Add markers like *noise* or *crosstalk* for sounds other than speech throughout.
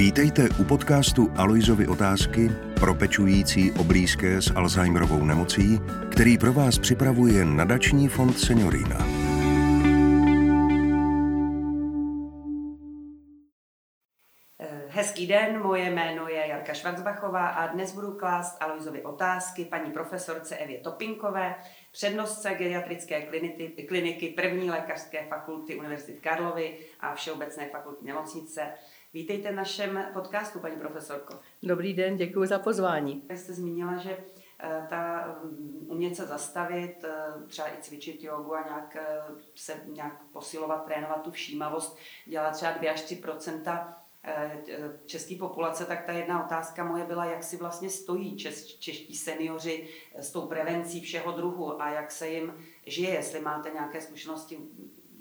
Vítejte u podcastu Aloizovy otázky pro pečující o blízké s Alzheimerovou nemocí, který pro vás připravuje nadační fond Seniorina. Hezký den, moje jméno je Jarka Švarcbachová a dnes budu klást Aloizovi otázky paní profesorce Evě Topinkové, přednostce geriatrické kliniky, kliniky první lékařské fakulty Univerzity Karlovy a Všeobecné fakulty nemocnice Vítejte v našem podcastu, paní profesorko. Dobrý den, děkuji za pozvání. Vy jste zmínila, že eh, ta mm, umět se zastavit, eh, třeba i cvičit jogu a nějak eh, se nějak posilovat, trénovat tu všímavost, dělat třeba 2 až 3 české populace, tak ta jedna otázka moje byla, jak si vlastně stojí čes, čeští seniori s tou prevencí všeho druhu a jak se jim žije, jestli máte nějaké zkušenosti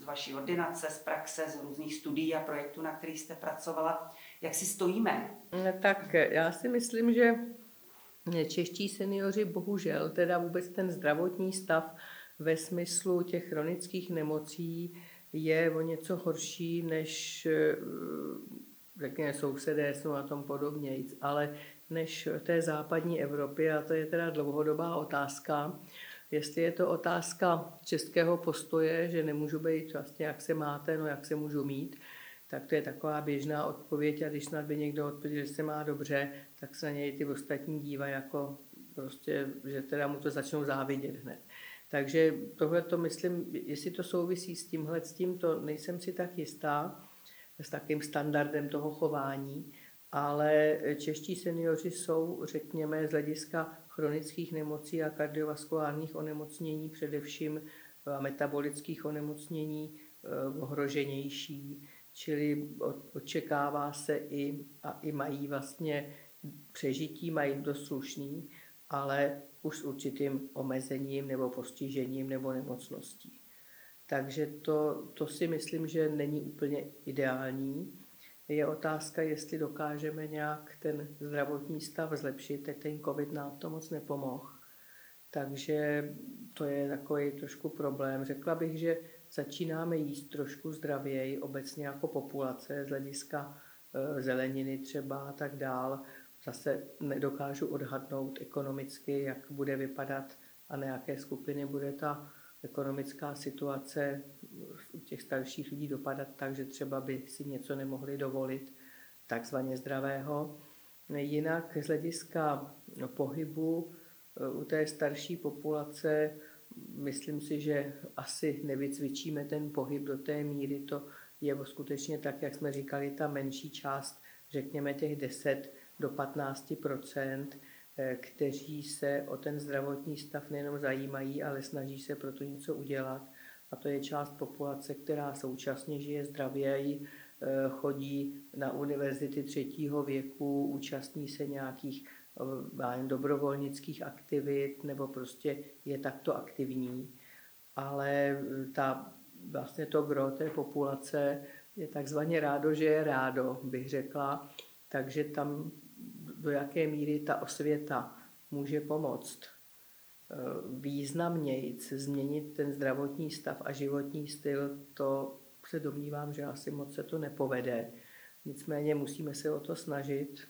vaší ordinace, z praxe, z různých studií a projektů, na kterých jste pracovala. Jak si stojíme? Tak já si myslím, že čeští seniori bohužel, teda vůbec ten zdravotní stav ve smyslu těch chronických nemocí je o něco horší, než řekněme sousedé jsou na tom podobně, ale než té západní Evropě, a to je teda dlouhodobá otázka. Jestli je to otázka českého postoje, že nemůžu být vlastně, jak se máte, no jak se můžu mít, tak to je taková běžná odpověď a když snad by někdo odpověděl, že se má dobře, tak se na něj ty ostatní dívají jako prostě, že teda mu to začnou závidět hned. Takže tohle to myslím, jestli to souvisí s tímhle, s tím, to nejsem si tak jistá, s takým standardem toho chování, ale čeští seniori jsou, řekněme, z hlediska chronických nemocí a kardiovaskulárních onemocnění, především a metabolických onemocnění eh, ohroženější, čili očekává se i, a i mají vlastně přežití, mají dost slušný, ale už s určitým omezením nebo postižením nebo nemocností. Takže to, to si myslím, že není úplně ideální. Je otázka, jestli dokážeme nějak ten zdravotní stav zlepšit. Teď ten COVID nám to moc nepomohl. Takže to je takový trošku problém. Řekla bych, že začínáme jíst trošku zdravěji obecně jako populace z hlediska e, zeleniny třeba a tak dál. Zase nedokážu odhadnout ekonomicky, jak bude vypadat a na jaké skupiny bude ta ekonomická situace těch starších lidí dopadat tak, že třeba by si něco nemohli dovolit takzvaně zdravého. Jinak z hlediska pohybu eh, u té starší populace myslím si, že asi nevycvičíme ten pohyb do té míry. To je skutečně tak, jak jsme říkali, ta menší část, řekněme těch 10 do 15 Eh, kteří se o ten zdravotní stav nejenom zajímají, ale snaží se pro to něco udělat. A to je část populace, která současně žije zdravěji, eh, chodí na univerzity třetího věku, účastní se nějakých eh, dobrovolnických aktivit nebo prostě je takto aktivní. Ale ta, vlastně to gro té populace je takzvaně rádo, že je rádo, bych řekla. Takže tam do jaké míry ta osvěta může pomoct eh, významněji změnit ten zdravotní stav a životní styl, to se domnívám, že asi moc se to nepovede. Nicméně musíme se o to snažit,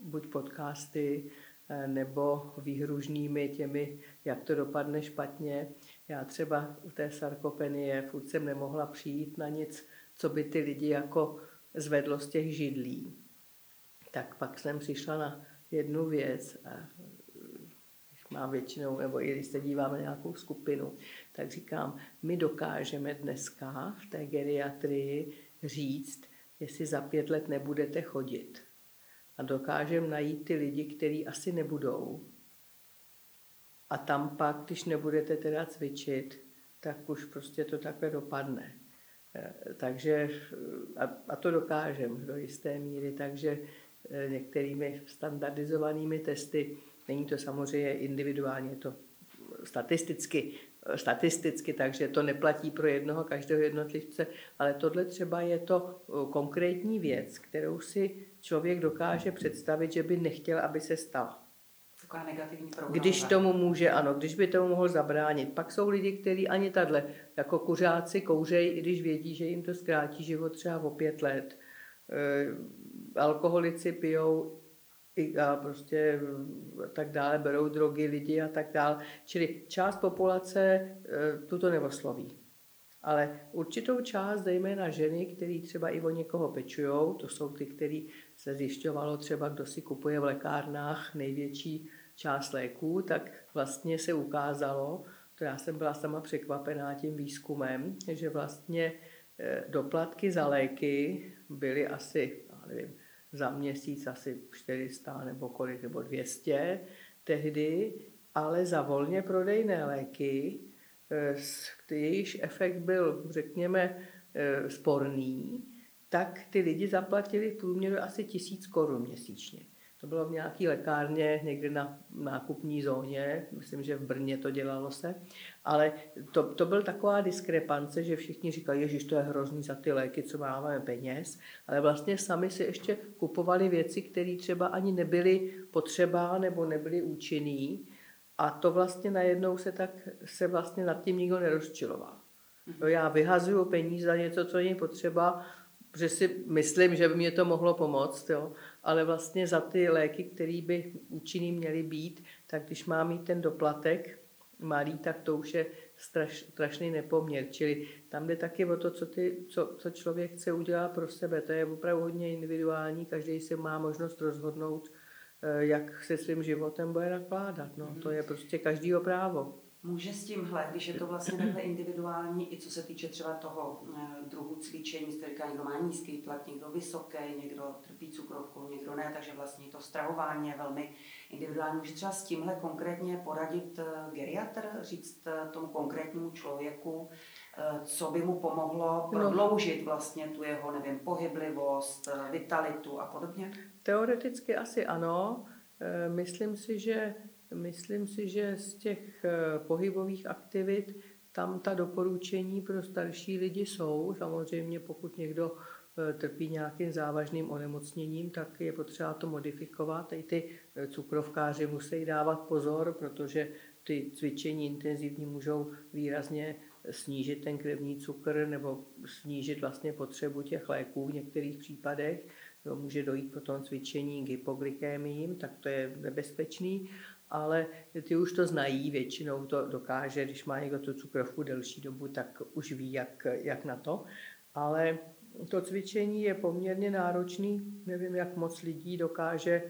buď podcasty, eh, nebo výhružnými těmi, jak to dopadne špatně. Já třeba u té sarkopenie furt jsem nemohla přijít na nic, co by ty lidi jako zvedlo z těch židlí tak pak jsem přišla na jednu věc a mám většinou, nebo i když se díváme na nějakou skupinu, tak říkám, my dokážeme dneska v té geriatrii říct, jestli za pět let nebudete chodit. A dokážeme najít ty lidi, kteří asi nebudou. A tam pak, když nebudete teda cvičit, tak už prostě to takhle dopadne. E, takže, a, a to dokážeme do jisté míry, takže Eh, některými standardizovanými testy. Není to samozřejmě individuálně, je to statisticky, statisticky, takže to neplatí pro jednoho každého jednotlivce, ale tohle třeba je to eh, konkrétní věc, kterou si člověk dokáže představit, že by nechtěl, aby se stala. negativní Když tomu může, ano, když by tomu mohl zabránit. Pak jsou lidi, kteří ani takhle, jako kuřáci kouřejí, i když vědí, že jim to zkrátí život třeba o pět let alkoholici pijou a prostě tak dále, berou drogy lidi a tak dále. Čili část populace tuto neosloví. Ale určitou část, zejména ženy, které třeba i o někoho pečují, to jsou ty, který se zjišťovalo třeba, kdo si kupuje v lékárnách největší část léků, tak vlastně se ukázalo, to já jsem byla sama překvapená tím výzkumem, že vlastně eh, doplatky za léky byly asi, já nevím, za měsíc asi 400 nebo kolik, nebo 200 tehdy, ale za volně prodejné léky Eh, jejíž efekt byl, řekněme, eh, sporný, tak ty lidi zaplatili v průměru asi tisíc korun měsíčně. To bylo v nějaké lékárně někde na nákupní zóně, myslím, že v Brně to dělalo se, ale to, to byl taková diskrepance, že všichni říkali, že to je hrozný za ty léky, co máme peněz, ale vlastně sami si ještě kupovali věci, které třeba ani nebyly potřeba nebo nebyly účinný. A to vlastně najednou se tak se vlastně nad tím nikdo nerozčiloval. No, já vyhazuju peníze za něco, co není potřeba, protože si myslím, že by mě to mohlo pomoct, jo? Ale vlastně za ty léky, které by účinný měly být, tak když má mít ten doplatek malý, tak to už je straš, strašný nepoměr. Čili tam jde taky o to, co, ty, co, co člověk chce udělat pro sebe. To je opravdu hodně individuální, každý si má možnost rozhodnout, Eh, jak se svým životem bude nakládat. No, to je prostě každýho právo. Může s tímhle, když je to vlastně takhle individuální, i co se týče třeba toho eh, druhu cvičení, jste říká, někdo má nízký tlak, někdo vysoký, někdo trpí cukrovkou, někdo ne, takže vlastně to stravování je velmi individuální. Může třeba s tímhle konkrétně poradit eh, geriatr, říct tomu konkrétnímu člověku, co by mu pomohlo no. prodloužit vlastně tu jeho, nevím, pohyblivost, vitalitu a podobně? Teoreticky asi ano. Eh, myslím si, že, myslím si, že z těch eh, pohybových aktivit tam ta doporučení pro starší lidi jsou. Samozřejmě pokud někdo eh, trpí nějakým závažným onemocněním, tak je potřeba to modifikovat. I ty cukrovkáři musí dávat pozor, protože ty cvičení intenzivní můžou výrazně snížit ten krevní cukr nebo snížit vlastně potřebu těch léků v některých případech může dojít po tom cvičení k hypoglykémím, tak to je nebezpečný, ale ty už to znají, většinou to dokáže, když má někdo tu cukrovku delší dobu, tak už ví, jak, jak na to. Ale to cvičení je poměrně náročný, nevím, jak moc lidí dokáže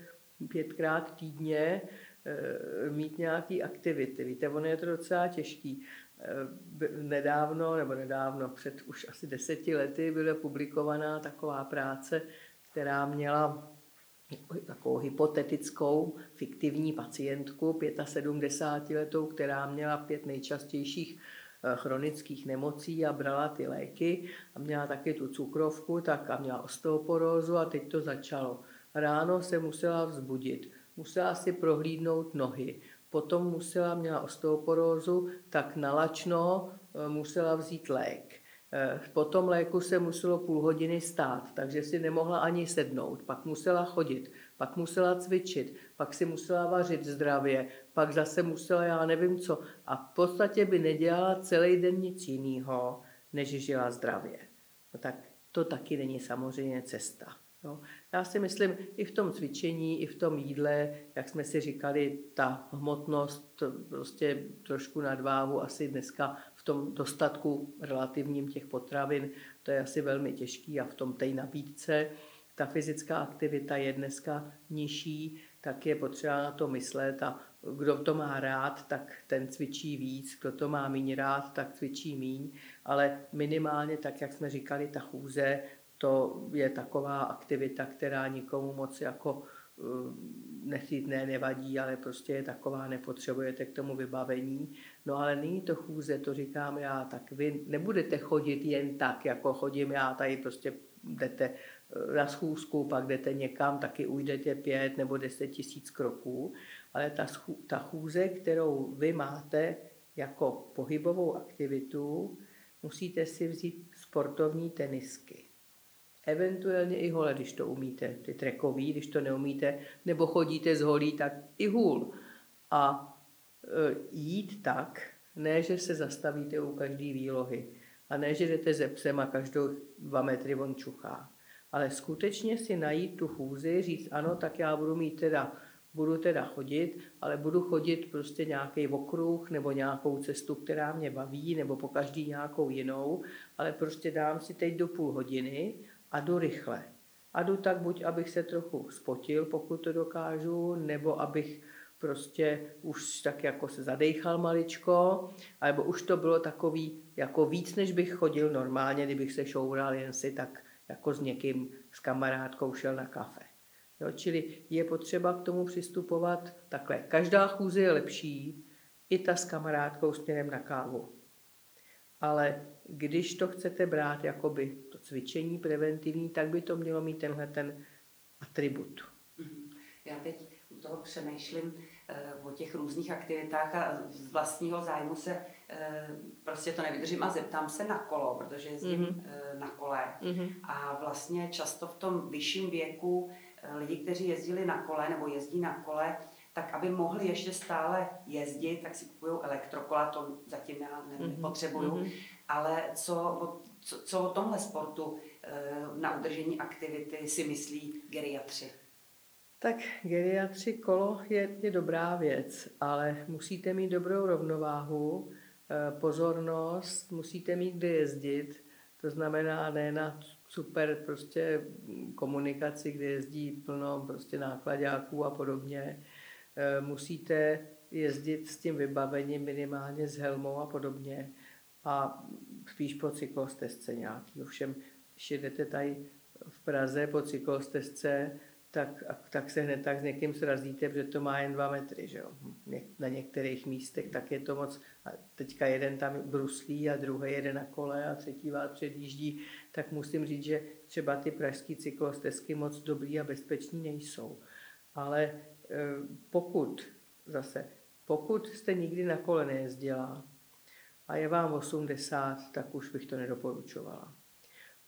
pětkrát týdně e, mít nějaké aktivity. Víte, ono je to docela těžký. E, nedávno, nebo nedávno, před už asi deseti lety byla publikovaná taková práce která měla takovou hypotetickou fiktivní pacientku, 75 letou, která měla pět nejčastějších eh, chronických nemocí a brala ty léky a měla taky tu cukrovku, tak a měla osteoporózu a teď to začalo. Ráno se musela vzbudit, musela si prohlídnout nohy, potom musela, měla osteoporózu, tak nalačno eh, musela vzít lék. Eh, po tom léku se muselo půl hodiny stát, takže si nemohla ani sednout. Pak musela chodit, pak musela cvičit, pak si musela vařit zdravě, pak zase musela já nevím co. A v podstatě by nedělala celý den nic jiného, než žila zdravě. No tak to taky není samozřejmě cesta. Jo. Já si myslím, i v tom cvičení, i v tom jídle, jak jsme si říkali, ta hmotnost, prostě trošku nadváhu asi dneska tom dostatku relativním těch potravin, to je asi velmi těžký a v tom té nabídce ta fyzická aktivita je dneska nižší, tak je potřeba na to myslet a kdo to má rád, tak ten cvičí víc, kdo to má méně rád, tak cvičí míň, ale minimálně, tak jak jsme říkali, ta chůze, to je taková aktivita, která nikomu moc jako ne, nevadí, ale prostě je taková, nepotřebujete k tomu vybavení. No ale není to chůze, to říkám já, tak vy nebudete chodit jen tak, jako chodím já, tady prostě jdete eh, na schůzku, pak jdete někam, taky ujdete pět nebo deset tisíc kroků, ale ta, schů, ta chůze, kterou vy máte jako pohybovou aktivitu, musíte si vzít sportovní tenisky eventuálně i hole, když to umíte, ty trekový, když to neumíte, nebo chodíte z holí, tak i hůl. A jít tak, ne, že se zastavíte u každé výlohy, a ne, že jdete ze psem a každou dva metry on čuchá, Ale skutečně si najít tu chůzi, říct ano, tak já budu mít teda budu teda chodit, ale budu chodit prostě nějaký okruh nebo nějakou cestu, která mě baví, nebo po každý nějakou jinou, ale prostě dám si teď do půl hodiny a jdu rychle. A jdu tak buď, abych se trochu spotil, pokud to dokážu, nebo abych prostě už tak jako se zadejchal maličko, alebo už to bylo takový jako víc, než bych chodil normálně, kdybych se šoural jen si tak jako s někým, s kamarádkou šel na kafe. Jo, čili je potřeba k tomu přistupovat takhle. Každá chůze je lepší, i ta s kamarádkou směrem na kávu. Ale když to chcete brát jakoby to cvičení preventivní, tak by to mělo mít tenhle ten atribut. Mhm. Já teď u toho přemýšlím eh, o těch různých aktivitách a z vlastního zájmu se eh, prostě to nevydržím a zeptám se na kolo, protože jezdím mm-hmm. na kole. Mm-hmm. A vlastně často v tom vyšším věku lidi, kteří jezdili na kole nebo jezdí na kole, tak aby mohli ještě stále jezdit, tak si kupují elektrokola, to zatím já mhm. nepotřebuju. Mm-hmm. Ale co, co, co o tomhle sportu na udržení aktivity si myslí geriatři? Tak geriatři kolo je, je dobrá věc, ale musíte mít dobrou rovnováhu, eh, pozornost, musíte mít kde jezdit, to znamená ne na super prostě komunikaci, kde jezdí plno prostě nákladáků a podobně. E, musíte jezdit s tím vybavením minimálně s helmou a podobně a spíš po cyklostezce nějaký. Ovšem, když jedete tady v Praze po cyklostezce, tak, tak se hned tak s někým srazíte, protože to má jen dva metry. Že jo? Na některých místech tak je to moc. A teďka jeden tam bruslí a druhý jede na kole a třetí vás předjíždí, tak musím říct, že třeba ty pražské cyklostezky moc dobrý a bezpečný nejsou. Ale e, pokud zase, pokud jste nikdy na kole nejezdila a je vám 80, tak už bych to nedoporučovala.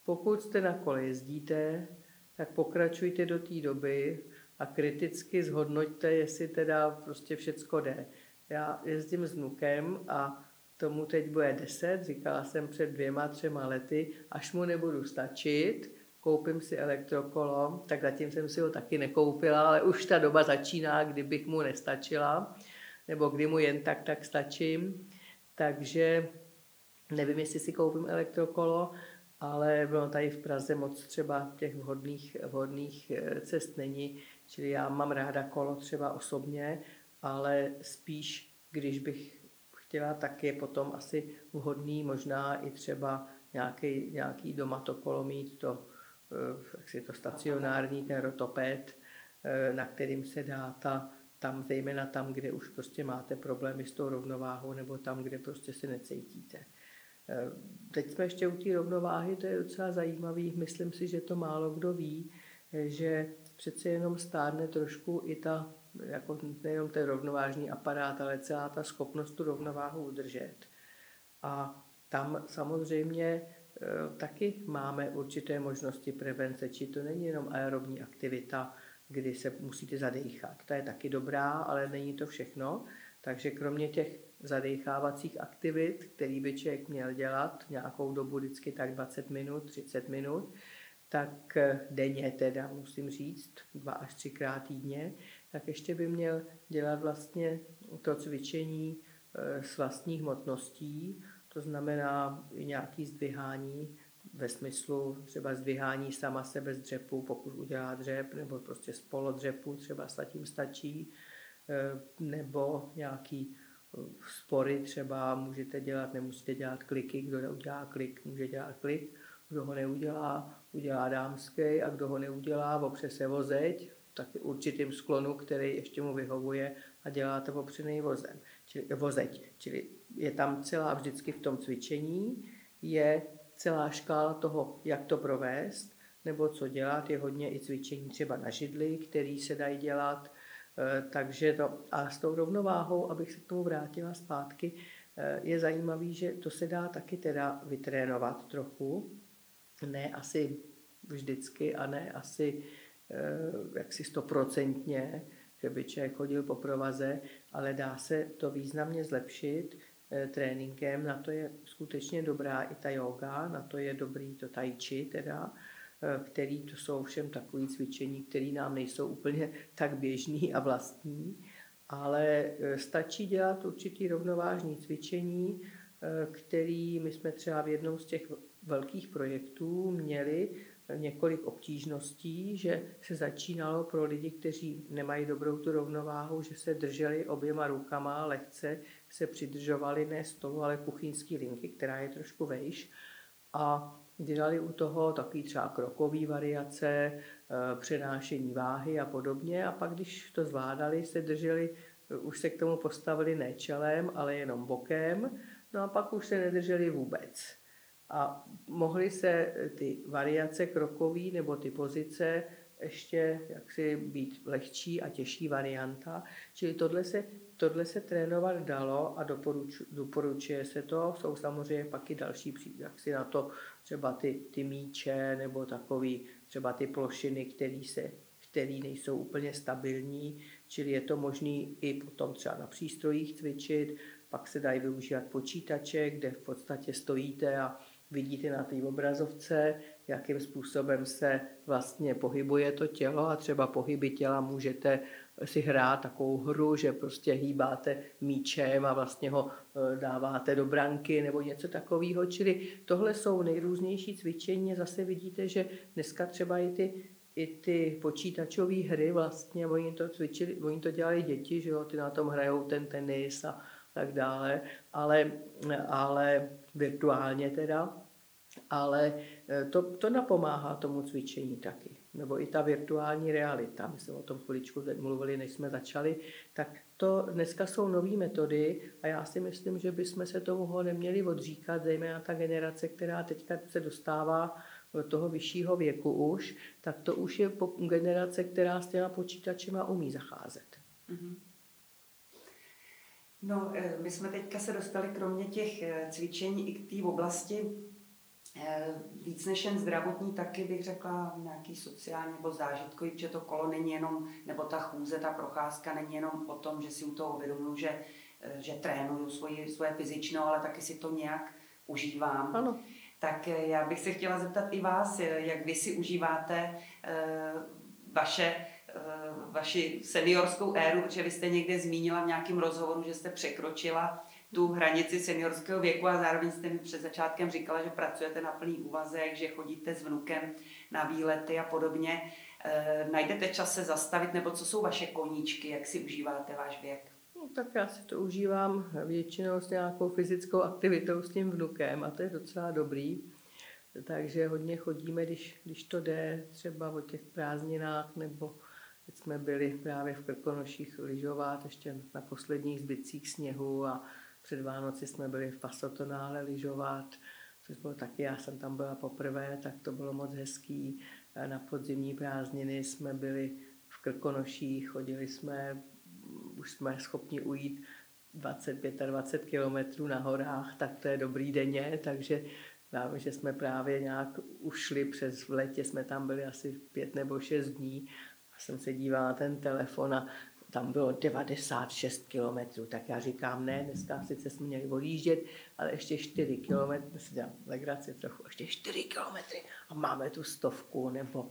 Pokud jste na kole jezdíte, tak pokračujte do té doby a kriticky zhodnoťte, jestli teda prostě všecko jde. Já jezdím s vnukem a tomu teď bude 10, říkala jsem před dvěma, třema lety, až mu nebudu stačit, koupím si elektrokolo, tak zatím jsem si ho taky nekoupila, ale už ta doba začíná, kdybych mu nestačila, nebo kdy mu jen tak tak stačím. Takže nevím, jestli si koupím elektrokolo, ale bylo tady v Praze moc třeba těch vhodných, vhodných eh, cest není, čili já mám ráda kolo třeba osobně, ale spíš, když bych chtěla, tak je potom asi vhodný možná i třeba nějaký, nějaký doma to kolo mít, to, eh, jak si to stacionární, ten rotoped, eh, na kterým se dá ta, tam, zejména tam, kde už prostě máte problémy s tou rovnováhou, nebo tam, kde prostě se necítíte. Eh, teď jsme ještě u té rovnováhy, to je docela zajímavý. Myslím si, že to málo kdo ví, eh, že přece jenom stárne trošku i ta, jako nejenom ten rovnovážný aparát, ale celá ta schopnost tu rovnováhu udržet. A tam samozřejmě eh, taky máme určité možnosti prevence, či to není jenom aerobní aktivita, kdy se musíte zadechat. Ta je taky dobrá, ale není to všechno. Takže kromě těch zadechávacích aktivit, který by člověk měl dělat nějakou dobu, vždycky tak 20 minut, 30 minut, tak eh, denně teda musím říct, dva až třikrát týdně, tak ještě by měl dělat vlastně to cvičení eh, s vlastní hmotností, to znamená nějaký zdvihání ve smyslu třeba zdvihání sama sebe z dřepu, pokud udělá dřep, nebo prostě z polodřepu, třeba s tím stačí, eh, nebo nějaký spory třeba můžete dělat, nemusíte dělat kliky, kdo udělá klik, může dělat klik, kdo ho neudělá, udělá dámský a kdo ho neudělá, opře se vozeď, taky určitým sklonu, který ještě mu vyhovuje a dělá to opřený vozem, čili, vozeď. Čili je tam celá vždycky v tom cvičení, je celá škála toho, jak to provést, nebo co dělat, je hodně i cvičení třeba na židli, který se dají dělat, takže to, a s tou rovnováhou, abych se k tomu vrátila zpátky, eh, je zajímavý, že to se dá taky teda vytrénovat trochu, ne asi vždycky a ne asi eh, jaksi stoprocentně, že by člověk chodil po provaze, ale dá se to významně zlepšit tréninkem, na to je skutečně dobrá i ta yoga, na to je dobrý to tai chi teda, který to jsou všem takové cvičení, které nám nejsou úplně tak běžný a vlastní, ale stačí dělat určitý rovnovážný cvičení, který my jsme třeba v jednom z těch velkých projektů měli několik obtížností, že se začínalo pro lidi, kteří nemají dobrou tu rovnováhu, že se drželi oběma rukama lehce, se přidržovali ne stolu, ale kuchyňský linky, která je trošku vejš. A dělali u toho takový třeba krokový variace, eh, přenášení váhy a podobně. A pak, když to zvládali, se drželi, eh, už se k tomu postavili ne čelem, ale jenom bokem, no a pak už se nedrželi vůbec. A mohly se ty variace krokový nebo ty pozice ještě jaksi být lehčí a těžší varianta. Čili tohle se, tohle se trénovat dalo a doporuč, doporučuje se to. Jsou samozřejmě pak i další, jak si na to třeba ty, ty míče nebo takový třeba ty plošiny, které se který nejsou úplně stabilní, čili je to možné i potom třeba na přístrojích cvičit, pak se dají využívat počítače, kde v podstatě stojíte a vidíte na té obrazovce, jakým způsobem se vlastně pohybuje to tělo a třeba pohyby těla můžete si hrát takovou hru, že prostě hýbáte míčem a vlastně ho e, dáváte do branky nebo něco takového. Čili tohle jsou nejrůznější cvičení. Zase vidíte, že dneska třeba i ty, i ty počítačové hry vlastně, oni to cvičili, oni to dělali děti, že jo, ty na tom hrajou ten tenis a tak dále, ale, ale virtuálně teda, ale e, to, to napomáhá tomu cvičení taky. Nebo i ta virtuální realita, my jsme o tom chviličku mluvili, než jsme začali, tak to dneska jsou nové metody a já si myslím, že bychom se tomu neměli odříkat, zejména ta generace, která teďka se dostává do toho vyššího věku už, tak to už je generace, která s těma počítačima umí zacházet. Mm-hmm. No, e, my jsme teďka se dostali kromě těch e, cvičení i k té oblasti víc než jen zdravotní, taky bych řekla nějaký sociální nebo zážitkový, protože to kolo není jenom, nebo ta chůze, ta procházka není jenom o tom, že si u toho uvědomuji, že, že trénuju svoji, svoje fyzično, ale taky si to nějak užívám. Ano. Tak já bych se chtěla zeptat i vás, jak vy si užíváte vaše Eh, vaši seniorskou éru, protože vy jste někde zmínila v nějakém rozhovoru, že jste překročila tu hranici seniorského věku a zároveň jste mi před začátkem říkala, že pracujete na plný úvazek, že chodíte s vnukem na výlety a podobně. E, najdete čas se zastavit, nebo co jsou vaše koníčky, jak si užíváte váš věk? No, tak já si to užívám většinou s nějakou fyzickou aktivitou s tím vnukem a to je docela dobrý. Takže hodně chodíme, když, když to jde, třeba o těch prázdninách nebo jsme byli právě v Krkonoších lyžovat, ještě na posledních zbytcích sněhu a před Vánoci jsme byli v Pasotonále lyžovat, což bylo taky, já jsem tam byla poprvé, tak to bylo moc hezký. Na podzimní prázdniny jsme byli v Krkonoších, chodili jsme, už jsme schopni ujít 25 a 20 kilometrů na horách, tak to je dobrý denně, takže Vím, že jsme právě nějak ušli přes v letě, jsme tam byli asi pět nebo šest dní jsem se dívala na ten telefon a tam bylo 96 kilometrů, tak já říkám, ne, dneska sice jsme měli odjíždět, ale ještě 4 kilometry, si dělám legraci trochu, ještě 4 kilometry a máme tu stovku, nebo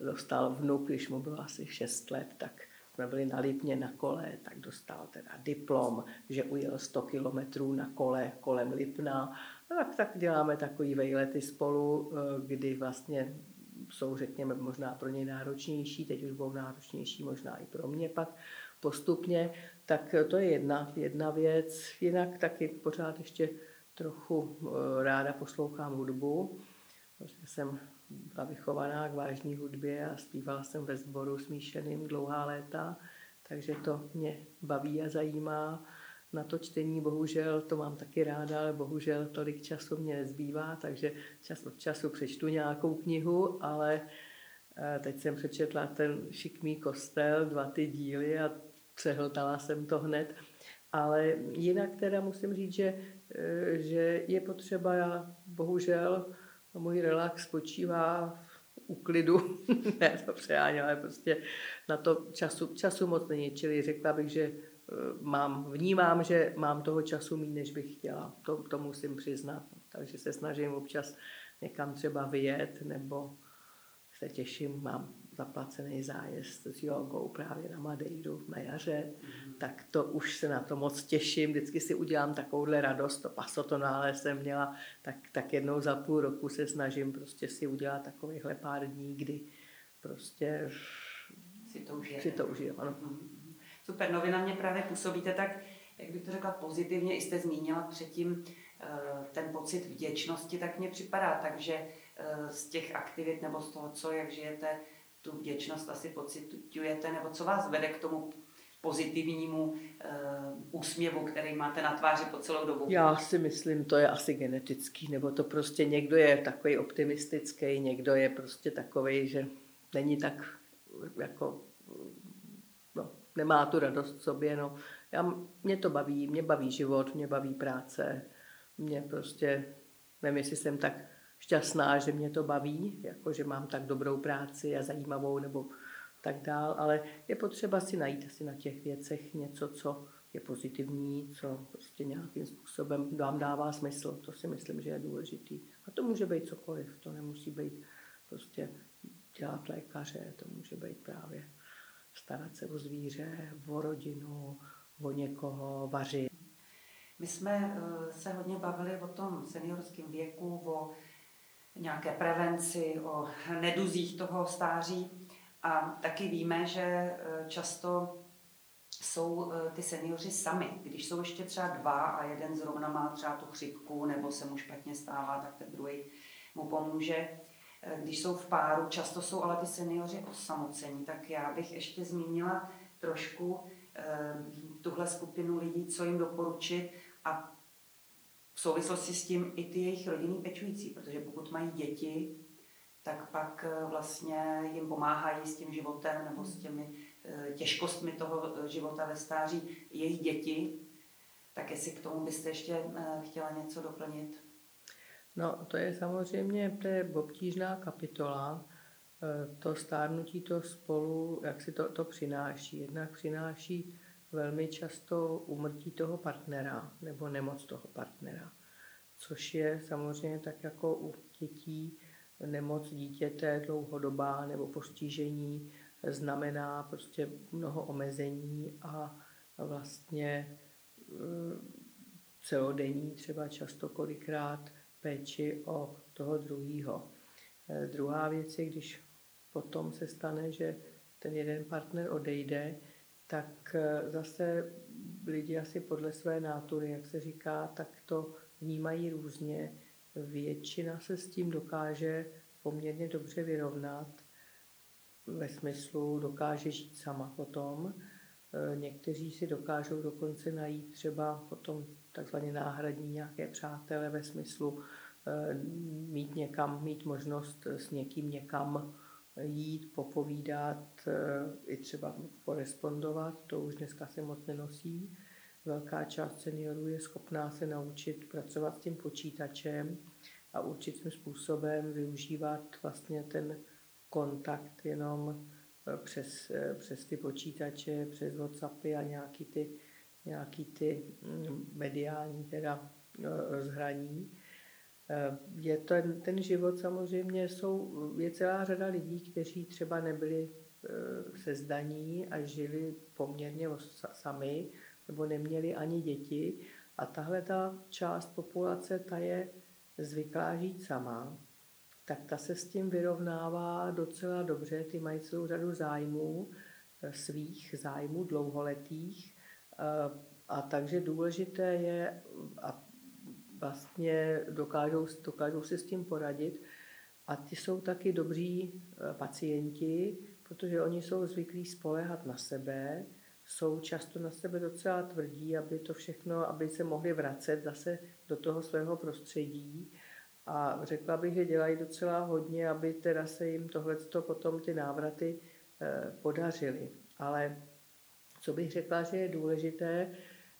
dostal vnuk, když mu bylo asi 6 let, tak jsme byli na Lipně na kole, tak dostal teda diplom, že ujel 100 kilometrů na kole kolem Lipna. Tak, tak děláme takový vejlety spolu, eh, kdy vlastně jsou, řekněme, možná pro něj náročnější, teď už budou náročnější možná i pro mě pak postupně, tak to je jedna, jedna věc. Jinak taky pořád ještě trochu eh, ráda poslouchám hudbu. Vlastně jsem byla vychovaná k vážné hudbě a zpívala jsem ve sboru smíšeným dlouhá léta, takže to mě baví a zajímá. Na to čtení bohužel, to mám taky ráda, ale bohužel tolik času mě nezbývá, takže čas od času přečtu nějakou knihu, ale eh, teď jsem přečetla ten šikmý kostel, dva ty díly a přehltala jsem to hned. Ale jinak teda musím říct, že, eh, že je potřeba, já bohužel můj relax spočívá v úklidu, *laughs* ne to přeháně, ale prostě na to času, času moc není, čili řekla bych, že mám, vnímám, že mám toho času méně, než bych chtěla. To, to musím přiznat. Takže se snažím občas někam třeba vyjet nebo se těším, mám zaplacený zájezd s jogou právě na Madeiru na jaře, mm-hmm. tak to už se na to moc těším. Vždycky si udělám takovouhle radost, to pasotonále jsem měla, tak, tak jednou za půl roku se snažím prostě si udělat takovýchhle pár dní, kdy prostě si to užijeme. Si to užijeme, ano. Mm-hmm. Super, no vy na mě právě působíte tak, jak bych to řekla pozitivně, i jste zmínila předtím eh, ten pocit vděčnosti, tak mně připadá tak, že eh, z těch aktivit nebo z toho, co, jak žijete, tu vděčnost asi pocitujete, nebo co vás vede k tomu pozitivnímu uh, úsměvu, který máte na tváři po celou dobu? Já si myslím, to je asi genetický, nebo to prostě někdo je takový optimistický, někdo je prostě takový, že není tak jako, nemá tu radost v sobě, no. Já, mě to baví, mě baví život, mě baví práce, mě prostě, nevím, jestli jsem tak šťastná, že mě to baví, jako že mám tak dobrou práci a zajímavou nebo tak dál, ale je potřeba si najít asi na těch věcech něco, co je pozitivní, co prostě nějakým způsobem vám dává smysl. To si myslím, že je důležitý. A to může být cokoliv, to nemusí být prostě dělat lékaře, to může být právě starat se o zvíře, o rodinu, o někoho, vařit. My jsme eh, se hodně bavili o tom seniorském věku, o nějaké prevenci, o neduzích toho stáří. A taky víme, že e, často jsou e, ty seniori sami. Když jsou ještě třeba dva a jeden zrovna má třeba tu chřipku nebo se mu špatně stává, tak ten druhý mu pomůže. E, když jsou v páru, často jsou ale ty seniori osamocení, tak já bych ještě zmínila trošku tuhle skupinu lidí, co jim doporučit a v souvislosti s tím i ty jejich rodinní pečující, protože pokud mají děti, tak pak eh, vlastně jim pomáhají s tím životem nebo s těmi eh, těžkostmi toho eh, života ve stáří jejich děti. Tak jestli k tomu byste ještě chtěla něco doplnit? No, to je samozřejmě to je obtížná kapitola. To stárnutí to spolu, jak si to, to přináší. Jednak přináší velmi často umrtí toho partnera nebo nemoc toho partnera, což je samozřejmě tak jako u dětí nemoc dítěte dlouhodobá nebo postižení znamená prostě mnoho omezení a vlastně eh, celodenní třeba často kolikrát péči o toho druhýho. Eh, druhá věc je, když potom se stane, že ten jeden partner odejde, tak eh, zase lidi asi podle své nátury, jak se říká, tak to vnímají různě. Většina se s tím dokáže poměrně dobře vyrovnat, ve smyslu dokáže žít sama potom. Eh, někteří si dokážou dokonce najít třeba potom takzvaně náhradní nějaké přátele ve smyslu eh, mít někam, mít možnost s někým někam jít, popovídat, eh, i třeba korespondovat, to už dneska se moc nenosí. Velká část seniorů je schopná se naučit pracovat s tím počítačem a určitým způsobem využívat vlastně ten kontakt jenom eh, přes, eh, přes ty počítače, přes Whatsappy a nějaký ty, nějaký ty mm, mediální teda rozhraní. Eh, je ten, ten život samozřejmě, jsou, je celá řada lidí, kteří třeba nebyli eh, se zdaní a žili poměrně sami, nebo neměli ani děti. A tahle ta část populace, ta je zvyklá žít sama, tak ta se s tím vyrovnává docela dobře. Ty mají celou řadu zájmů, eh, svých zájmů dlouholetých. A takže důležité je, a vlastně dokážou, dokážou si s tím poradit. A ty jsou taky dobří eh, pacienti, protože oni jsou zvyklí spolehat na sebe, jsou často na sebe docela tvrdí, aby to všechno, aby se mohli vracet zase do toho svého prostředí. A řekla bych, že dělají docela hodně, aby teda se jim tohleto potom ty návraty eh, podařily. Ale co bych řekla, že je důležité,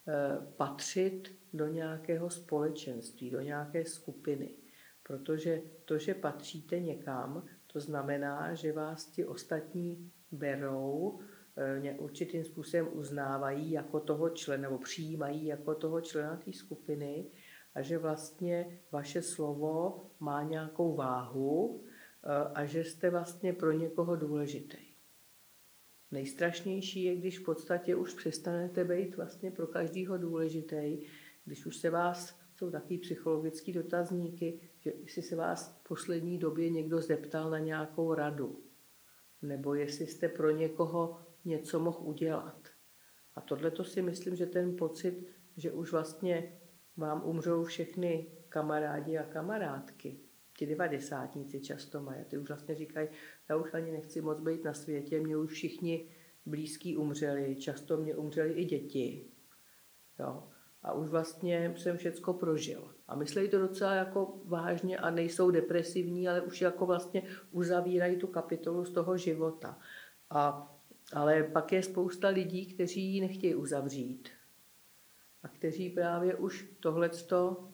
Eh, patřit do nějakého společenství, do nějaké skupiny. Protože to, že patříte někam, to znamená, že vás ti ostatní berou, eh, určitým způsobem uznávají jako toho člena, nebo přijímají jako toho člena té skupiny a že vlastně vaše slovo má nějakou váhu a že jste vlastně pro někoho důležitý. Nejstrašnější je, když v podstatě už přestanete být vlastně pro každého důležitý, když už se vás, jsou takový psychologický dotazníky, že jestli se vás v poslední době někdo zeptal na nějakou radu, nebo jestli jste pro někoho něco mohl udělat. A tohle to si myslím, že ten pocit, že už vlastně vám umřou všechny kamarádi a kamarádky, ti devadesátníci často mají, ty už vlastně říkají, já už ani nechci moc být na světě, mě už všichni blízký umřeli, často mě umřeli i děti. Jo. A už vlastně jsem všecko prožil. A myslí to docela jako vážně a nejsou depresivní, ale už jako vlastně uzavírají tu kapitolu z toho života. A, ale pak je spousta lidí, kteří ji nechtějí uzavřít. A kteří právě už tohleto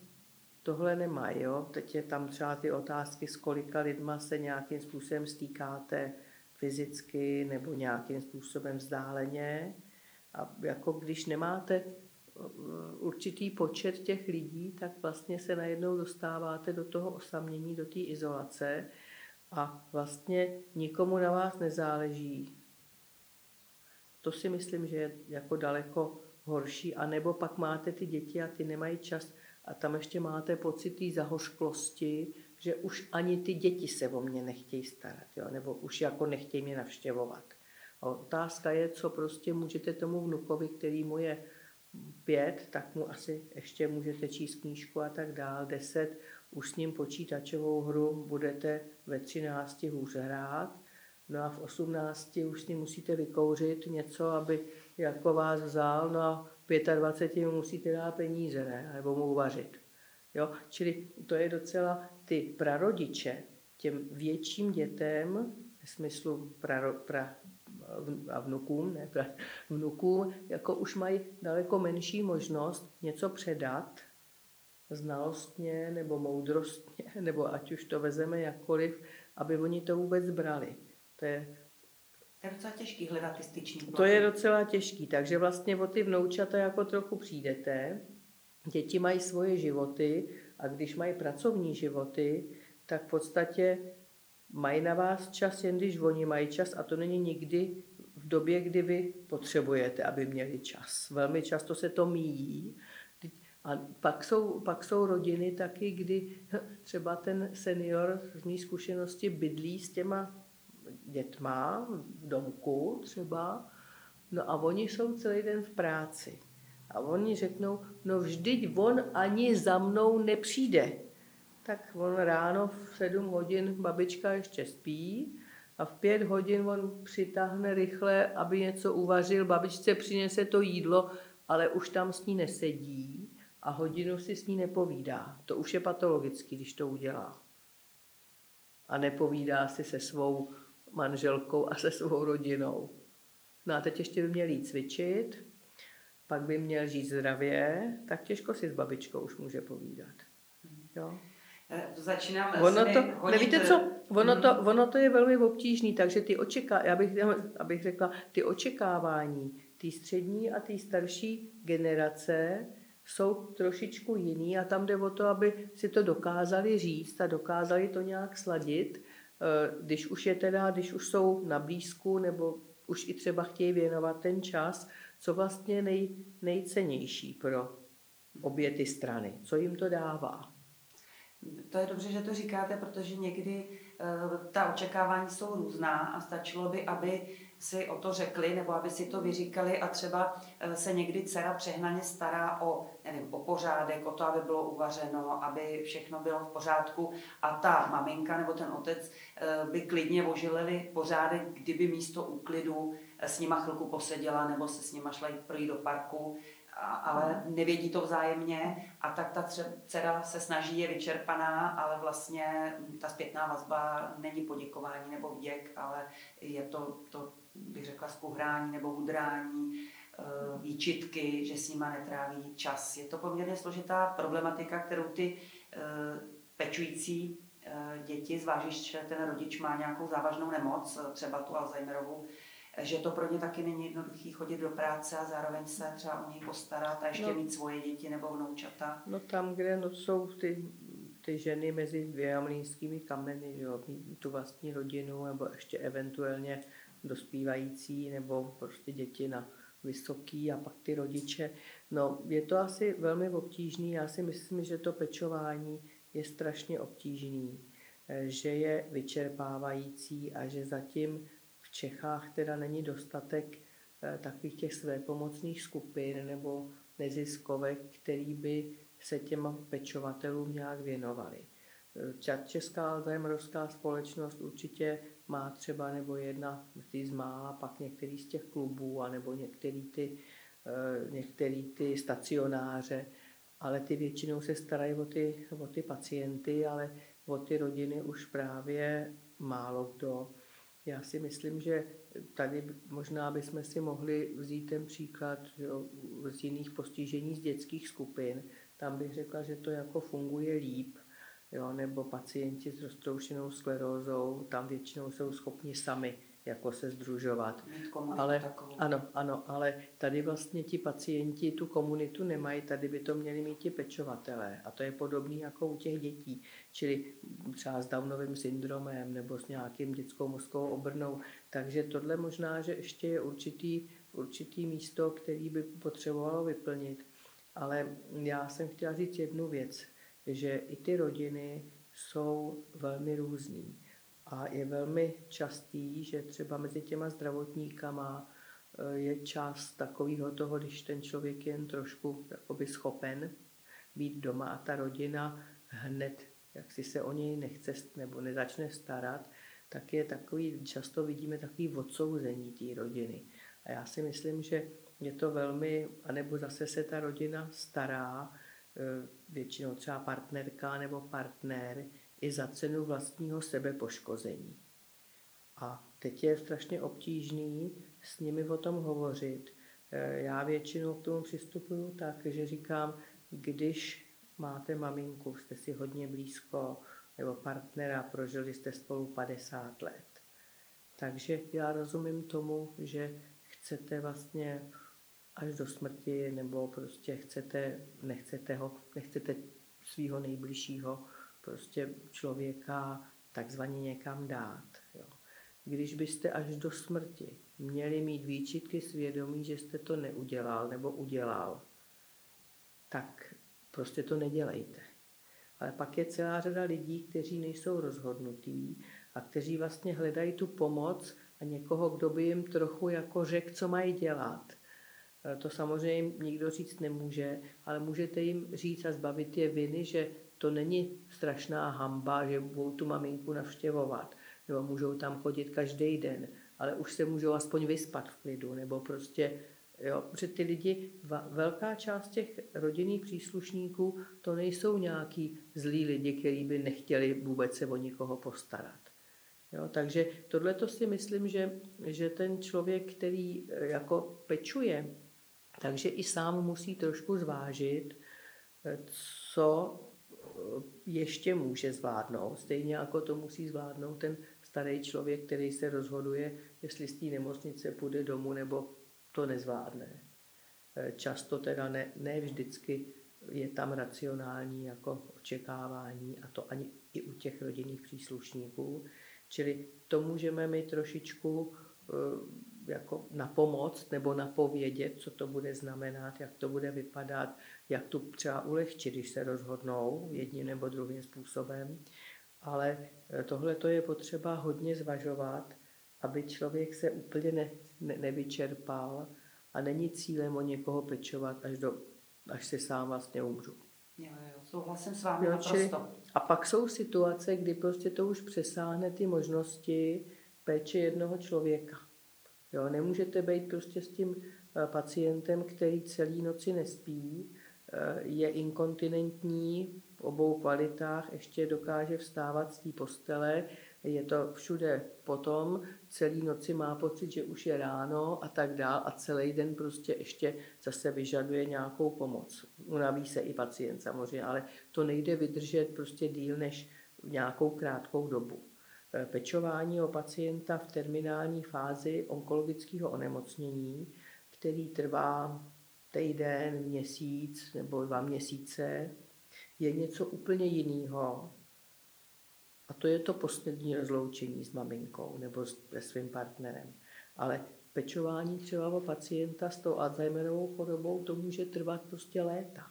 tohle nemají. Jo? Teď je tam třeba ty otázky, s kolika lidma se nějakým způsobem stýkáte fyzicky nebo nějakým způsobem vzdáleně. A jako když nemáte určitý počet těch lidí, tak vlastně se najednou dostáváte do toho osamění, do té izolace a vlastně nikomu na vás nezáleží. To si myslím, že je jako daleko horší. A nebo pak máte ty děti a ty nemají čas a tam ještě máte pocit té zahořklosti, že už ani ty děti se o mě nechtějí starat, jo? nebo už jako nechtějí mě navštěvovat. A otázka je, co prostě můžete tomu vnukovi, který mu je pět, tak mu asi ještě můžete číst knížku a tak dál. Deset, už s ním počítačovou hru budete ve třinácti hůř hrát. No a v osmnácti už s ním musíte vykouřit něco, aby jako vás vzal. No a v 25 mu musíte dát peníze, ne? Nebo mu uvařit. Jo? Čili to je docela ty prarodiče těm větším dětem, v smyslu pra, pra, a vnukům, ne, vnukům, jako už mají daleko menší možnost něco předat, znalostně nebo moudrostně, *laughs* nebo ať už to vezeme jakkoliv, aby oni to vůbec brali. To je, je docela těžký hledat ty styční To je docela těžký, takže vlastně o ty vnoučata jako trochu přijdete. Děti mají svoje životy a když mají pracovní životy, tak v podstatě mají na vás čas, jen když oni mají čas a to není nikdy v době, kdy vy potřebujete, aby měli čas. Velmi často se to míjí. A pak jsou, pak jsou rodiny taky, kdy třeba ten senior z mý zkušenosti bydlí s těma dětma v domku třeba, no a oni jsou celý den v práci. A oni řeknou, no vždyť on ani za mnou nepřijde tak on ráno v 7 hodin babička ještě spí a v 5 hodin on přitáhne rychle, aby něco uvařil, babičce přinese to jídlo, ale už tam s ní nesedí a hodinu si s ní nepovídá. To už je patologický, když to udělá. A nepovídá si se svou manželkou a se svou rodinou. No a teď ještě by měl jít cvičit, pak by měl žít zdravě, tak těžko si s babičkou už může povídat. Jo? Eh, začínám ono to, nevíte co, ono to, mhm. ono to je velmi obtížný, takže ty očeká, já bych, abych řekla, ty očekávání ty střední a ty starší generace jsou trošičku jiný a tam jde o to, aby si to dokázali říct a dokázali to nějak sladit, když už je teda, když už jsou na blízku nebo už i třeba chtějí věnovat ten čas, co vlastně nej, nejcennější pro obě ty strany, co jim to dává. To je dobře, že to říkáte, protože někdy uh, ta očekávání jsou různá a stačilo by, aby si o to řekli nebo aby si to vyříkali a třeba uh, se někdy dcera přehnaně stará o, nevím, o pořádek, o to, aby bylo uvařeno, aby všechno bylo v pořádku a ta maminka nebo ten otec uh, by klidně ožilili pořádek, kdyby místo úklidu s nima chvilku poseděla nebo se s nima šla jít projít do parku ale nevědí to vzájemně a tak ta dcera se snaží, je vyčerpaná, ale vlastně ta zpětná vazba není poděkování nebo vděk, ale je to, to bych řekla, skuhrání nebo udrání, eh, výčitky, že s nima netráví čas. Je to poměrně složitá problematika, kterou ty eh, pečující eh, děti, zvlášť, že ten rodič má nějakou závažnou nemoc, třeba tu Alzheimerovou, že to pro ně taky není jednoduchý chodit do práce a zároveň se třeba o něj postarat a ještě no, mít svoje děti nebo vnoučata. No tam, kde no, jsou ty, ty ženy mezi dvěma mlínskými kameny, že jo, tu vlastní rodinu nebo ještě eventuálně dospívající nebo prostě děti na vysoký a pak ty rodiče. No, je to asi velmi obtížný. Já si myslím, že to pečování je strašně obtížný, eh, že je vyčerpávající a že zatím v Čechách teda není dostatek eh, takových těch svépomocných skupin nebo neziskovek, který by se těm pečovatelům nějak věnovali. Eh, Česká alzheimerovská společnost určitě má třeba nebo jedna ty z mála, pak některý z těch klubů, anebo některý ty, eh, některý ty stacionáře, ale ty většinou se starají o ty, o ty pacienty, ale o ty rodiny už právě málo kdo. Já si myslím, že tady možná bychom si mohli vzít ten příklad jo, z jiných postižení z dětských skupin. Tam bych řekla, že to jako funguje líp, jo, nebo pacienti s roztroušenou sklerózou, tam většinou jsou schopni sami jako se združovat. Ale, ano, ano, ale tady vlastně ti pacienti tu komunitu nemají, tady by to měli mít ti pečovatelé. A to je podobné jako u těch dětí, čili třeba s Downovým syndromem nebo s nějakým dětskou mozkovou obrnou. Takže tohle možná, že ještě je určitý, určitý místo, který by potřebovalo vyplnit. Ale já jsem chtěla říct jednu věc, že i ty rodiny jsou velmi různý. A je velmi častý, že třeba mezi těma zdravotníkama eh, je čas takového toho, když ten člověk je jen trošku jakoby schopen být doma a ta rodina hned, jak si se o něj nechce nebo nezačne starat, tak je takový, často vidíme takový odsouzení té rodiny. A já si myslím, že je to velmi, anebo zase se ta rodina stará, většinou třeba partnerka nebo partner, i za cenu vlastního sebepoškození. A teď je strašně obtížný s nimi o tom hovořit. Eh, já většinou k tomu přistupuju tak, že říkám, když máte maminku, jste si hodně blízko, nebo partnera, prožili jste spolu 50 let. Takže já rozumím tomu, že chcete vlastně až do smrti, nebo prostě chcete, nechcete ho, nechcete svého nejbližšího prostě člověka takzvaně někam dát. Jo. Když byste až do smrti měli mít výčitky svědomí, že jste to neudělal nebo udělal, tak prostě to nedělejte. Ale pak je celá řada lidí, kteří nejsou rozhodnutí a kteří vlastně hledají tu pomoc a někoho, kdo by jim trochu jako řekl, co mají dělat. E, to samozřejmě nikdo říct nemůže, ale můžete jim říct a zbavit je viny, že to není strašná hamba, že budou tu maminku navštěvovat, nebo můžou tam chodit každý den, ale už se můžou aspoň vyspat v klidu, nebo prostě, jo, protože ty lidi, velká část těch rodinných příslušníků, to nejsou nějaký zlí lidi, kteří by nechtěli vůbec se o nikoho postarat. Jo, takže tohle to si myslím, že, že ten člověk, který e, jako pečuje, takže i sám musí trošku zvážit, e, co ještě může zvládnout, stejně jako to musí zvládnout ten starý člověk, který se rozhoduje, jestli z té nemocnice půjde domů nebo to nezvládne. E, často teda ne, ne vždycky je tam racionální jako očekávání a to ani i u těch rodinných příslušníků. Čili to můžeme mi trošičku jako na pomoc nebo napovědět, co to bude znamenat, jak to bude vypadat, jak to třeba ulehčit, když se rozhodnou jedním nebo druhým způsobem. Ale eh, tohle to je potřeba hodně zvažovat, aby člověk se úplně ne, ne, nevyčerpal a není cílem o někoho pečovat, až, do, až se sám vlastně umřu. Jo, jo, souhlasím s vámi naprosto. A pak jsou situace, kdy prostě to už přesáhne ty možnosti péče jednoho člověka. Jo, nemůžete být prostě s tím eh, pacientem, který celý noci nespí, eh, je inkontinentní v obou kvalitách, ještě dokáže vstávat z té postele, je to všude potom, celý noci má pocit, že už je ráno a tak dál a celý den prostě ještě zase vyžaduje nějakou pomoc. Unaví se i pacient samozřejmě, ale to nejde vydržet prostě díl než nějakou krátkou dobu. Eh, pečování o pacienta v terminální fázi onkologického onemocnění, který trvá týden, měsíc nebo dva měsíce, je něco úplně jiného. A to je to poslední rozloučení s maminkou nebo se svým partnerem. Ale pečování třeba o pacienta s tou Alzheimerovou chorobou, to může trvat prostě léta.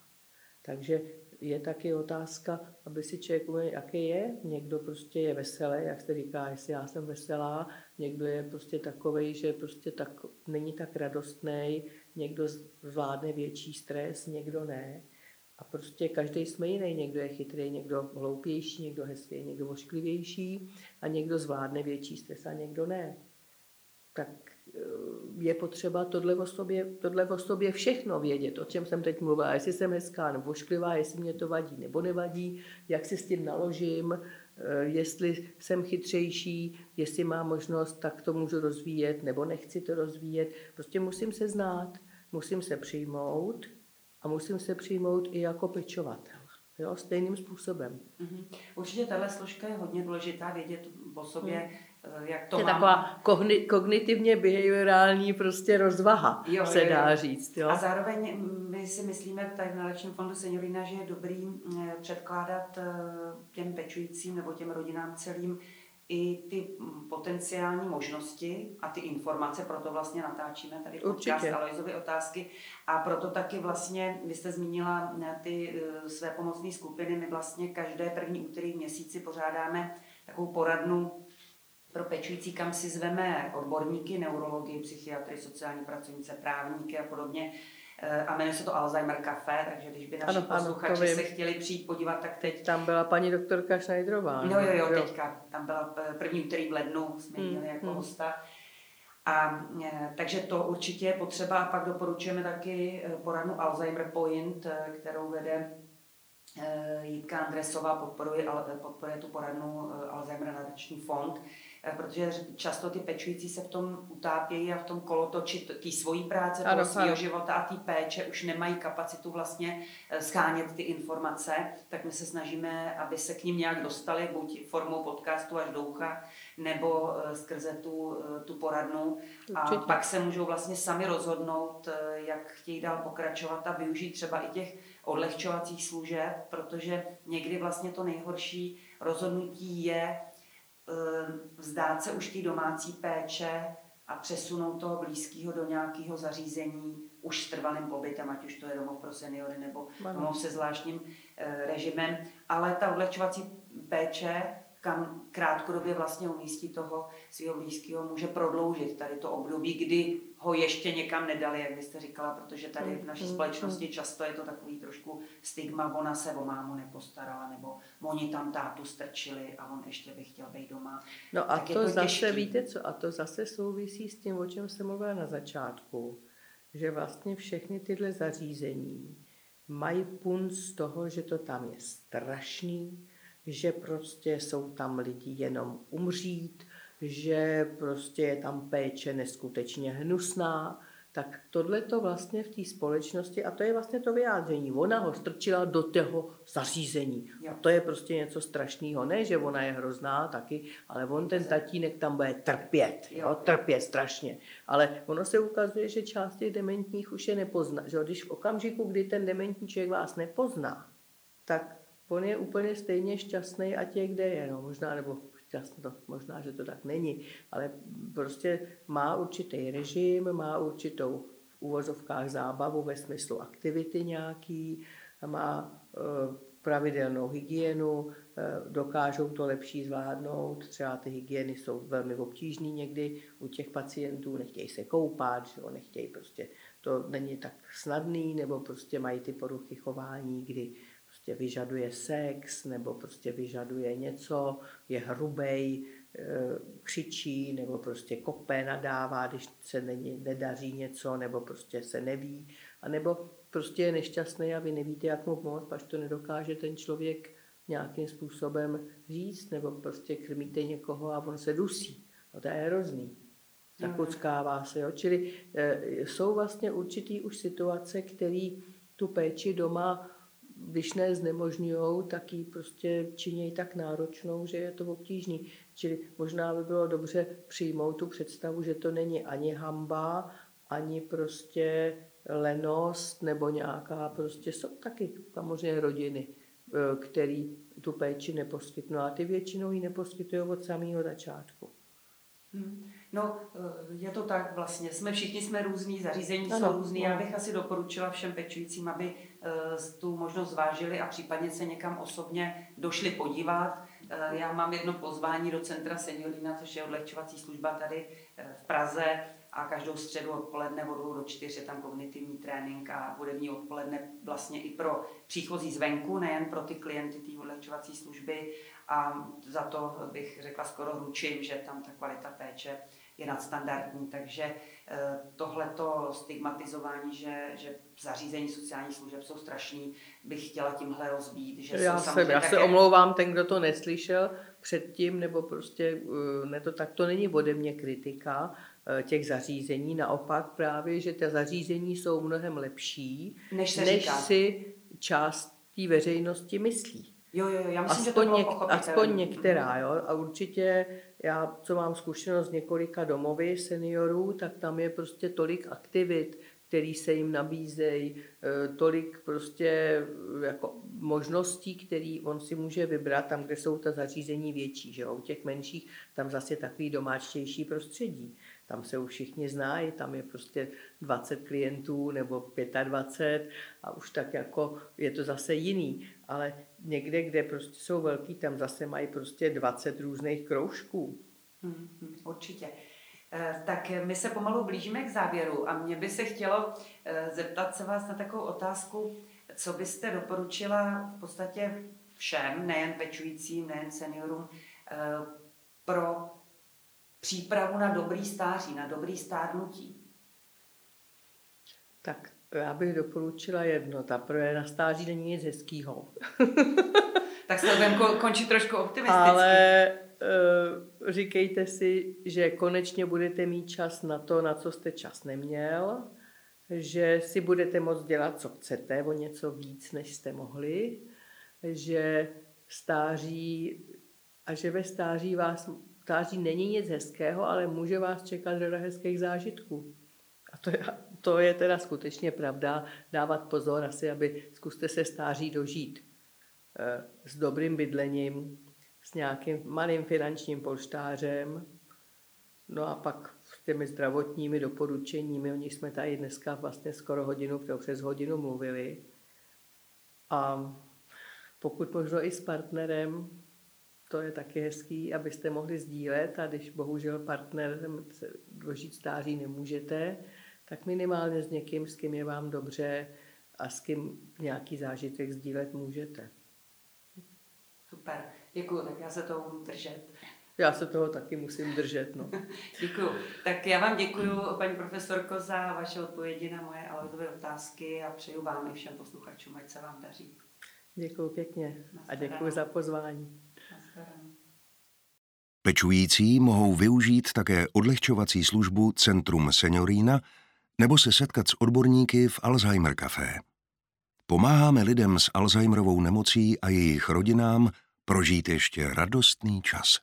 Takže je taky otázka, aby si člověk uvědomil, jaký je. Někdo prostě je veselý, jak se říká, jestli já jsem veselá, někdo je prostě takový, že prostě tak, není tak radostný, někdo zvládne větší stres, někdo ne. A prostě každý jsme jiný. Někdo je chytrý, někdo hloupější, někdo hezký, někdo ošklivější a někdo zvládne větší stres a někdo ne. Tak je potřeba tohle o, sobě, tohle o sobě všechno vědět, o čem jsem teď mluvila, jestli jsem hezká nebo ošklivá, jestli mě to vadí nebo nevadí, jak si s tím naložím, eh, jestli jsem chytřejší, jestli mám možnost, tak to můžu rozvíjet nebo nechci to rozvíjet. Prostě musím se znát, musím se přijmout a musím se přijmout i jako pečovatel. Jo, stejným způsobem. Mm-hmm. Určitě tahle složka je hodně důležitá vědět o sobě, mm jak to je mám... taková kognitivně behaviorální prostě rozvaha, jo, se jo, jo. dá říct. Jo? A zároveň my si myslíme tady v Nadačním fondu Seniorina, že je dobrý eh, předkládat eh, těm pečujícím nebo těm rodinám celým i ty mm, potenciální možnosti a ty informace, proto vlastně natáčíme tady podcast Aloizovy otázky a proto taky vlastně, vy jste zmínila ty své pomocné skupiny, my vlastně každé první úterý v měsíci pořádáme takovou poradnu pro pečující, kam si zveme odborníky, neurology, psychiatry, sociální pracovnice, právníky a podobně. Eh, a jmenuje se to Alzheimer Café, takže když by naši ano, posluchači ano, se chtěli přijít podívat, tak teď... Tam byla paní doktorka Schneiderová. No jo, jo, teďka. Tam byla první úterý v lednu, jsme hmm, měli jako hmm. hosta. A, eh, takže to určitě je potřeba. A pak doporučujeme taky poradnu Alzheimer Point, kterou vede Jitka Andresová, podporuje, podporuje tu poradnu Alzheimer nadační fond protože často ty pečující se v tom utápějí a v tom kolotoči té svojí práce, toho svého života a té péče už nemají kapacitu vlastně eh, schánět ty informace, tak my se snažíme, aby se k ním nějak dostali, buď formou podcastu až do ucha, nebo eh, skrze tu, tu poradnu. A Určitě. pak se můžou vlastně sami rozhodnout, jak chtějí dál pokračovat a využít třeba i těch odlehčovacích služeb, protože někdy vlastně to nejhorší rozhodnutí je Eh, vzdát se už té domácí péče a přesunout toho blízkého do nějakého zařízení už s trvalým pobytem, ať už to je domov pro seniory nebo domov se zvláštním eh, režimem. Ale ta odlehčovací péče kam krátkodobě vlastně umístí toho svého blízkého, může prodloužit tady to období, kdy ho ještě někam nedali, jak byste říkala, protože tady v naší mm, mm, společnosti mm. často je to takový trošku stigma, ona se o mámu nepostarala, nebo oni tam tátu strčili a on ještě by chtěl být doma. No a tak to, to zase, těžký. víte co, a to zase souvisí s tím, o čem jsem mluvila na začátku, že vlastně všechny tyhle zařízení mají punc z toho, že to tam je strašný, že prostě jsou tam lidi jenom umřít, že prostě je tam péče neskutečně hnusná, tak tohle to vlastně v té společnosti, a to je vlastně to vyjádření, ona ho strčila do toho zařízení. A to je prostě něco strašného. Ne, že ona je hrozná taky, ale on ten tatínek tam bude trpět. Jo, trpět strašně. Ale ono se ukazuje, že část těch dementních už je nepozná. Že když v okamžiku, kdy ten dementní člověk vás nepozná, tak on je úplně stejně šťastný, ať je kde je, no, možná, nebo to, možná, že to tak není, ale prostě má určitý režim, má určitou v úvozovkách zábavu ve smyslu aktivity nějaký, má e, pravidelnou hygienu, e, dokážou to lepší zvládnout, třeba ty hygieny jsou velmi obtížné někdy u těch pacientů, nechtějí se koupat, že jo, nechtějí prostě, to není tak snadný, nebo prostě mají ty poruchy chování, kdy prostě vyžaduje sex nebo prostě vyžaduje něco, je hrubej, eh, křičí nebo prostě kope, nadává, když se není, nedaří něco nebo prostě se neví, a nebo prostě je nešťastný a vy nevíte, jak mu pomoct, až to nedokáže ten člověk nějakým způsobem říct, nebo prostě krmíte někoho a on se dusí. No to je hrozný. Zakuckává se. Jo? Čili e, jsou vlastně určitý už situace, které tu péči doma když ne znemožňují, tak ji prostě činějí tak náročnou, že je to obtížný. Čili možná by bylo dobře přijmout tu představu, že to není ani hamba, ani prostě lenost nebo nějaká prostě, jsou taky samozřejmě rodiny, který tu péči neposkytnou. A ty většinou ji neposkytují od samého začátku. Hmm. No, eh, je to tak vlastně. Jsme všichni jsme různí, zařízení ano, jsou různý. Já bych asi doporučila všem pečujícím, aby tu možnost zvážili a případně se někam osobně došli podívat. Já mám jedno pozvání do Centra Seniorina, což je odlehčovací služba tady v Praze a každou středu odpoledne od do čtyř je tam kognitivní trénink a bude v ní odpoledne vlastně i pro příchozí zvenku, nejen pro ty klienty té odlehčovací služby a za to bych řekla skoro ručím, že tam ta kvalita péče je nadstandardní, takže eh, tohleto stigmatizování, že, že zařízení sociálních služeb jsou strašný, bych chtěla tímhle rozbít. Že já se, já také... se omlouvám, ten, kdo to neslyšel předtím, nebo prostě eh, ne to, tak to není ode mě kritika, Eh, těch zařízení. Naopak právě, že ta zařízení jsou mnohem lepší, než, se než si část té veřejnosti myslí. Jo, jo, já myslím, aspoň, že to něk, aspoň některá, jo. A určitě já, co mám zkušenost z několika domovy seniorů, tak tam je prostě tolik aktivit, který se jim nabízejí, eh, tolik prostě eh, jako možností, který on si může vybrat tam, kde jsou ta zařízení větší. Že? U těch menších tam zase takový domáčtější prostředí tam se už všichni znají, tam je prostě 20 klientů nebo 25 a už tak jako je to zase jiný. Ale někde, kde prostě jsou velký, tam zase mají prostě 20 různých kroužků. Hmm, určitě. Eh, tak my se pomalu blížíme k závěru a mě by se chtělo eh, zeptat se vás na takovou otázku, co byste doporučila v podstatě všem, nejen pečujícím, nejen seniorům, eh, pro přípravu na dobrý stáří, na dobrý stárnutí? Tak já bych doporučila jedno. Ta prvé na stáří není nic hezkýho. *laughs* tak se budeme končit trošku optimisticky. Ale uh, říkejte si, že konečně budete mít čas na to, na co jste čas neměl, že si budete moct dělat, co chcete, o něco víc, než jste mohli, že stáří a že ve stáří vás stáří není nic hezkého, ale může vás čekat řada hezkých zážitků. A to je, to je teda skutečně pravda. Dávat pozor asi, aby zkuste se stáří dožít eh, s dobrým bydlením, s nějakým malým finančním polštářem, no a pak s těmi zdravotními doporučeními, o nich jsme tady dneska vlastně skoro hodinu, přes hodinu mluvili. A pokud možno i s partnerem, to je taky hezký, abyste mohli sdílet a když bohužel partner dožít stáří nemůžete, tak minimálně s někým, s kým je vám dobře a s kým nějaký zážitek sdílet můžete. Super, děkuji, tak já se toho budu držet. Já se toho taky musím držet. No. *laughs* děkuji. Tak já vám děkuji, paní profesorko, za vaše odpovědi na moje alodové otázky a přeju vám i všem posluchačům, ať se vám daří. Děkuji pěkně a děkuji za pozvání. Pečující mohou využít také odlehčovací službu Centrum Seniorína nebo se setkat s odborníky v Alzheimer Café. Pomáháme lidem s Alzheimerovou nemocí a jejich rodinám prožít ještě radostný čas.